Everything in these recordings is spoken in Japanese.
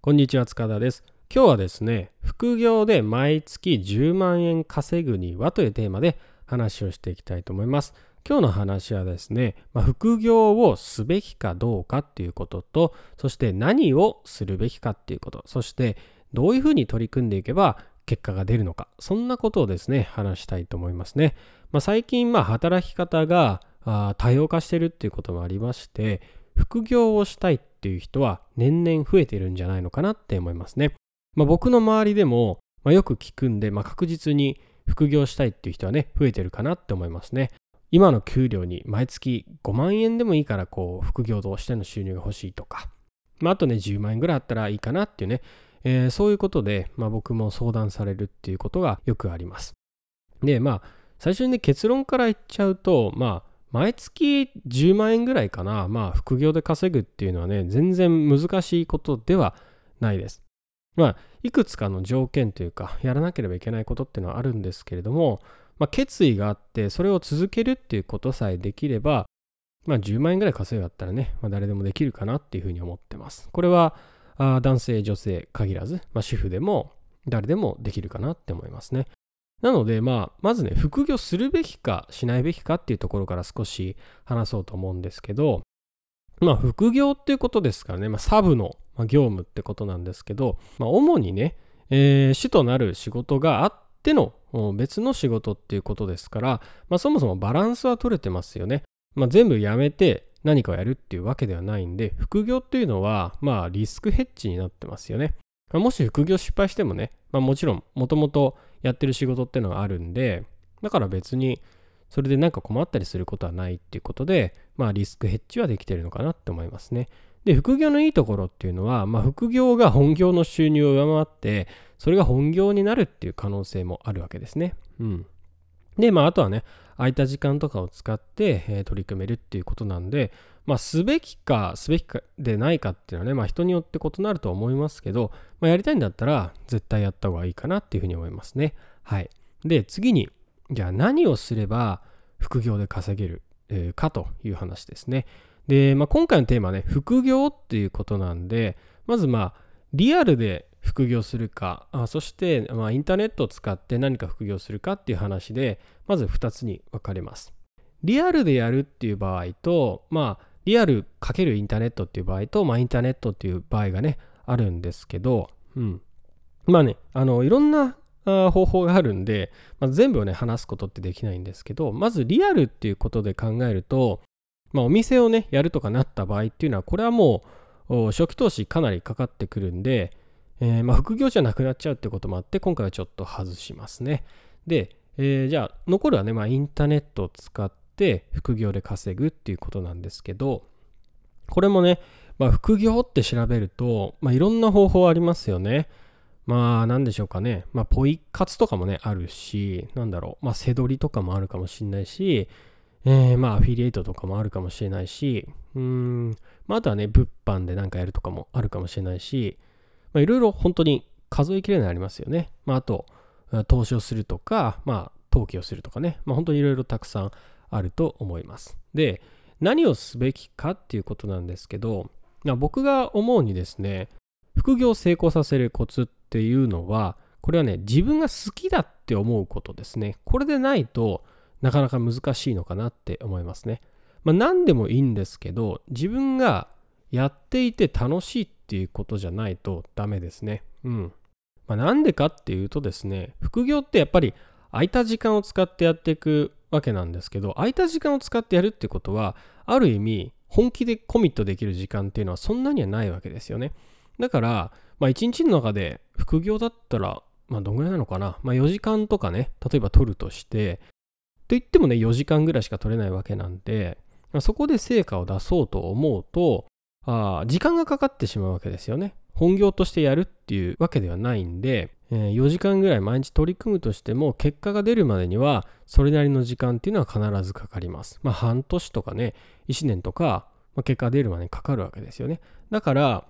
こんにちは塚田です。今日はですね副業で毎月10万円稼ぐにはというテーマで話をしていきたいと思います。今日の話はですね、まあ、副業をすべきかどうかっていうこととそして何をするべきかっていうことそしてどういうふうに取り組んでいけば結果が出るのかそんなことをですね話したいと思いますね、まあ、最近まあ働き方が多様化してるっていうこともありまして副業をしたいっていう人は年々増えてるんじゃないのかなって思いますね。まあ、僕の周りでも、まあ、よく聞くんで、まあ、確実に副業したいっていう人はね、増えてるかなって思いますね。今の給料に毎月5万円でもいいからこう副業としての収入が欲しいとか、まあ、あとね10万円ぐらいあったらいいかなっていうね、えー、そういうことで、まあ、僕も相談されるっていうことがよくあります。でまあ最初にね結論から言っちゃうとまあ毎月10万円ぐらいかな、まあ副業で稼ぐっていうのはね、全然難しいことではないです。まあ、いくつかの条件というか、やらなければいけないことっていうのはあるんですけれども、まあ、決意があって、それを続けるっていうことさえできれば、まあ、10万円ぐらい稼いだったらね、まあ、誰でもできるかなっていうふうに思ってます。これは、あ男性、女性限らず、まあ、主婦でも誰でもできるかなって思いますね。なので、まあ、まずね、副業するべきかしないべきかっていうところから少し話そうと思うんですけど、まあ、副業っていうことですからね、まあ、サブの業務ってことなんですけど、まあ、主にね、えー、主となる仕事があっての別の仕事っていうことですから、まあ、そもそもバランスは取れてますよね。まあ、全部やめて何かをやるっていうわけではないんで、副業っていうのは、まあ、リスクヘッジになってますよね。もし副業失敗してもね、まあ、もちろん、もともとやってる仕事っていうのがあるんで、だから別にそれでなんか困ったりすることはないっていうことで、まあリスクヘッジはできてるのかなって思いますね。で、副業のいいところっていうのは、まあ副業が本業の収入を上回って、それが本業になるっていう可能性もあるわけですね。うん。で、まああとはね、空いた時間とかを使って、えー、取り組めるっていうことなんで、まあ、すべきか、すべきかでないかっていうのはね、まあ、人によって異なると思いますけど、まあ、やりたいんだったら、絶対やった方がいいかなっていうふうに思いますね。はい。で、次に、じゃあ何をすれば副業で稼げる、かという話ですね。で、まあ、今回のテーマはね、副業っていうことなんで、まずまあ、リアルで副業するか、あそして、まあ、インターネットを使って何か副業するかっていう話で、まず2つに分かれます。リアルでやるっていう場合と、まあ、リアルかけるインターネットっていう場合と、まあ、インターネットっていう場合がね、あるんですけど、うん。まあね、あの、いろんな方法があるんで、まあ、全部をね、話すことってできないんですけど、まずリアルっていうことで考えると、まあ、お店をね、やるとかなった場合っていうのは、これはもう、初期投資かなりかかってくるんで、えー、まあ副業じゃなくなっちゃうってこともあって、今回はちょっと外しますね。で、えー、じゃあ、残るはね、まあ、インターネットを使っ、って副業で稼ぐっていうことなんですけどこれもね、まあ、副業って調べると、まあ、いろんな方法ありますよね。まあ何でしょうかね。まあポイ活とかもねあるし、なんだろう。まあ背取りとかもあるかもしれないし、えー、まあアフィリエイトとかもあるかもしれないし、うん、まああとはね、物販でなんかやるとかもあるかもしれないし、まあいろいろ本当に数えきれないありますよね。まああと、投資をするとか、まあ登記をするとかね。まあ本当にいろいろたくさんあると思います。で、何をすべきかっていうことなんですけど、僕が思うにですね、副業を成功させるコツっていうのは、これはね、自分が好きだって思うことですね。これでないとなかなか難しいのかなって思いますね。まあ何でもいいんですけど、自分がやっていて楽しいっていうことじゃないとダメですね。うん。まあ、なんでかっていうとですね、副業ってやっぱり空いた時間を使ってやっていくわけなんですけど空いた時間を使ってやるってことはある意味本気でコミットできる時間っていうのはそんなにはないわけですよね。だからまあ一日の中で副業だったらまあどんぐらいなのかな。まあ4時間とかね例えば取るとしてと言ってもね4時間ぐらいしか取れないわけなんで、まあ、そこで成果を出そうと思うとあ時間がかかってしまうわけですよね。本業としてやるっていうわけではないんでえ4時間ぐらい毎日取り組むとしても結果が出るまでにはそれなりの時間っていうのは必ずかかります。まあ半年とかね1年とか、まあ、結果が出るまでにかかるわけですよね。だから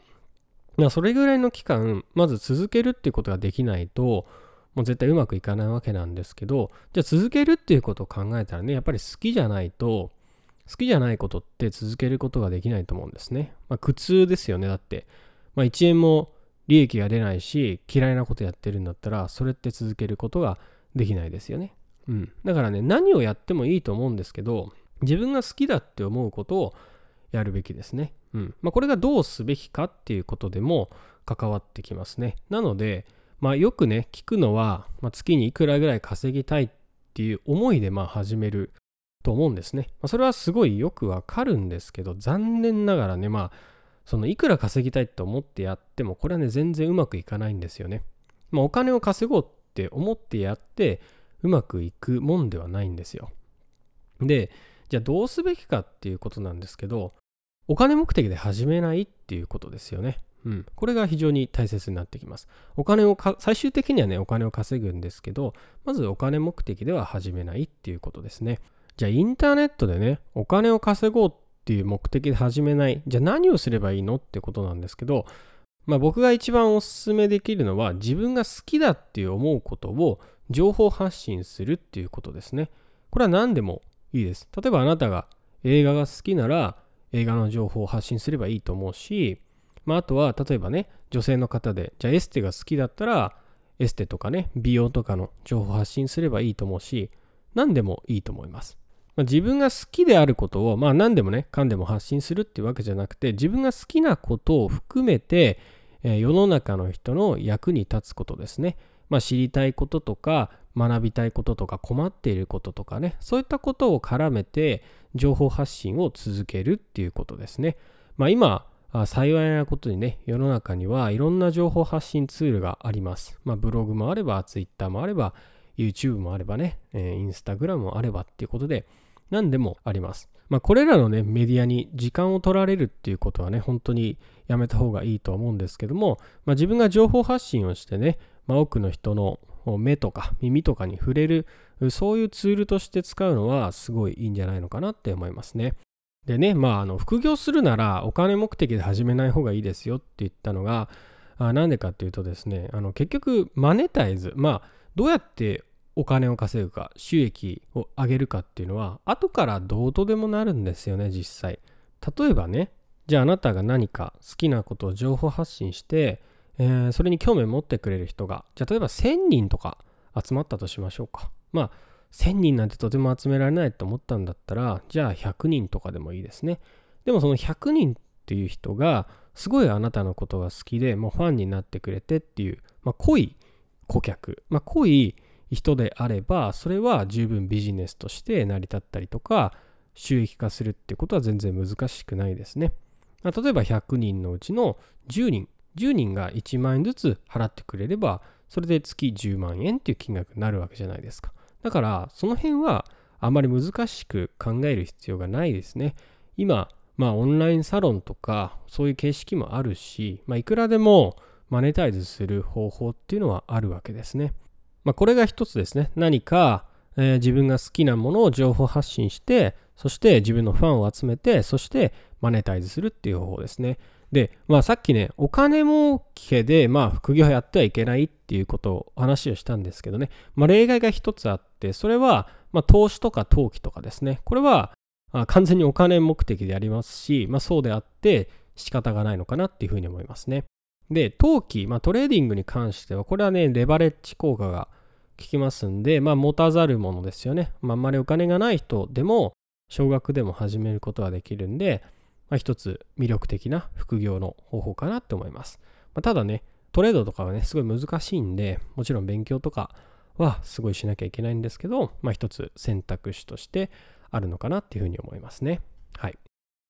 まあそれぐらいの期間まず続けるっていうことができないともう絶対うまくいかないわけなんですけどじゃあ続けるっていうことを考えたらねやっぱり好きじゃないと好きじゃないことって続けることができないと思うんですね。まあ苦痛ですよねだって。まあ1円も利益が出ないし嫌いなことやってるんだったらそれって続けることができないですよね。うん、だからね何をやってもいいと思うんですけど自分が好きだって思うことをやるべきですね。うんまあ、これがどうすべきかっていうことでも関わってきますね。なので、まあ、よくね聞くのは、まあ、月にいくらぐらい稼ぎたいっていう思いでまあ始めると思うんですね。まあ、それはすごいよくわかるんですけど残念ながらねまあそのいくら稼ぎたいって思ってやってもこれはね全然うまくいかないんですよね。まあ、お金を稼ごうって思ってやってうまくいくもんではないんですよ。でじゃあどうすべきかっていうことなんですけどお金目的で始めないっていうことですよね。うん、これが非常に大切になってきます。お金を最終的にはね、お金を稼ぐんですけど、まずお金目的では始めないっていうことですね。じゃあインターネットでね、お金を稼ごうっっていう目的で始めない。じゃあ何をすればいいのってことなんですけど、まあ僕が一番おすすめできるのは自分が好きだっていう思うことを情報発信するっていうことですね。これは何でもいいです。例えばあなたが映画が好きなら映画の情報を発信すればいいと思うし、まあ、あとは例えばね女性の方でじゃあエステが好きだったらエステとかね美容とかの情報発信すればいいと思うし何でもいいと思います。まあ、自分が好きであることをまあ何でもねかんでも発信するっていうわけじゃなくて自分が好きなことを含めて、えー、世の中の人の役に立つことですね。まあ、知りたいこととか学びたいこととか困っていることとかねそういったことを絡めて情報発信を続けるっていうことですね。まあ、今幸いなことにね世の中にはいろんな情報発信ツールがあります。まあ、ブログもあれば Twitter もあれば YouTube もあればね、えー、Instagram もあればっていうことで何でもあります。まあ、これらのねメディアに時間を取られるっていうことはね本当にやめた方がいいと思うんですけども、まあ、自分が情報発信をしてね、まあ、多くの人の目とか耳とかに触れるそういうツールとして使うのはすごいいいんじゃないのかなって思いますね。でね、まあ、あの副業するならお金目的で始めない方がいいですよって言ったのが、なんでかっていうとですね、あの結局マネタイズ、まあ、どうやってお金を稼ぐか、収益を上げるかっていうのは、後からどうとでもなるんですよね、実際。例えばね、じゃああなたが何か好きなことを情報発信して、えー、それに興味を持ってくれる人が、じゃあ例えば1000人とか集まったとしましょうか。まあ、1000人なんてとても集められないと思ったんだったら、じゃあ100人とかでもいいですね。でもその100人っていう人が、すごいあなたのことが好きで、もうファンになってくれてっていう、まあ、濃い顧客、まあ、濃い人であれば、それは十分ビジネスとして成り立ったりとか、収益化するってことは全然難しくないですね。例えば100人のうちの10人、10人が1万円ずつ払ってくれれば、それで月10万円っていう金額になるわけじゃないですか。だからその辺はあまり難しく考える必要がないですね。今、まあオンラインサロンとかそういう形式もあるし、まあ、いくらでもマネタイズする方法っていうのはあるわけですね。まあ、これが一つですね。何か、えー、自分が好きなものを情報発信して、そして自分のファンを集めて、そしてマネタイズするっていう方法ですね。で、まあさっきね、お金儲けで、まあ副業やってはいけないっていうことを話をしたんですけどね、まあ例外が一つあって、それは、まあ投資とか投機とかですね、これは完全にお金目的でありますし、まあそうであって仕方がないのかなっていうふうに思いますね。で、投機、まあトレーディングに関しては、これはね、レバレッジ効果が効きますんで、まあ持たざるものですよね。まああんまりお金がない人でも、少額でも始めることができるんで、まあ、一つ魅力的な副業の方法かなって思います。まあ、ただね、トレードとかはね、すごい難しいんで、もちろん勉強とかはすごいしなきゃいけないんですけど、まあ一つ選択肢としてあるのかなっていうふうに思いますね。はい。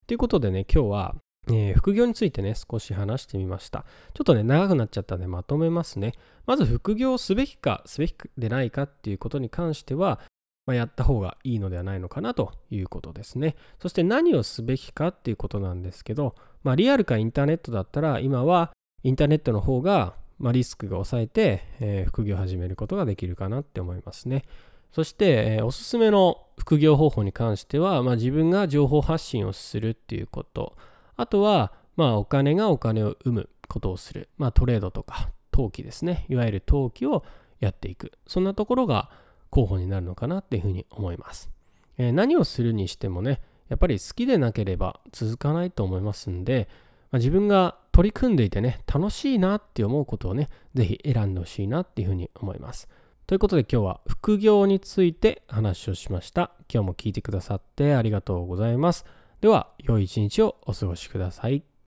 ということでね、今日は、えー、副業についてね、少し話してみました。ちょっとね、長くなっちゃったんでまとめますね。まず副業すべきか、すべきでないかっていうことに関しては、まあ、やった方がいいのではないのかなということですね。そして何をすべきかっていうことなんですけど、まあ、リアルかインターネットだったら今はインターネットの方が、まあ、リスクが抑えて、えー、副業を始めることができるかなって思いますね。そして、えー、おすすめの副業方法に関しては、まあ、自分が情報発信をするっていうこと、あとは、まあ、お金がお金を生むことをする、まあ、トレードとか投機ですね。いわゆる投機をやっていく。そんなところが候補になるのかなっていうふうに思います、えー、何をするにしてもねやっぱり好きでなければ続かないと思いますんで、まあ、自分が取り組んでいてね楽しいなって思うことをね是非選んでほしいなっていうふうに思います。ということで今日は副業について話をしました。今日も聞いてくださってありがとうございます。では、良い一日をお過ごしください。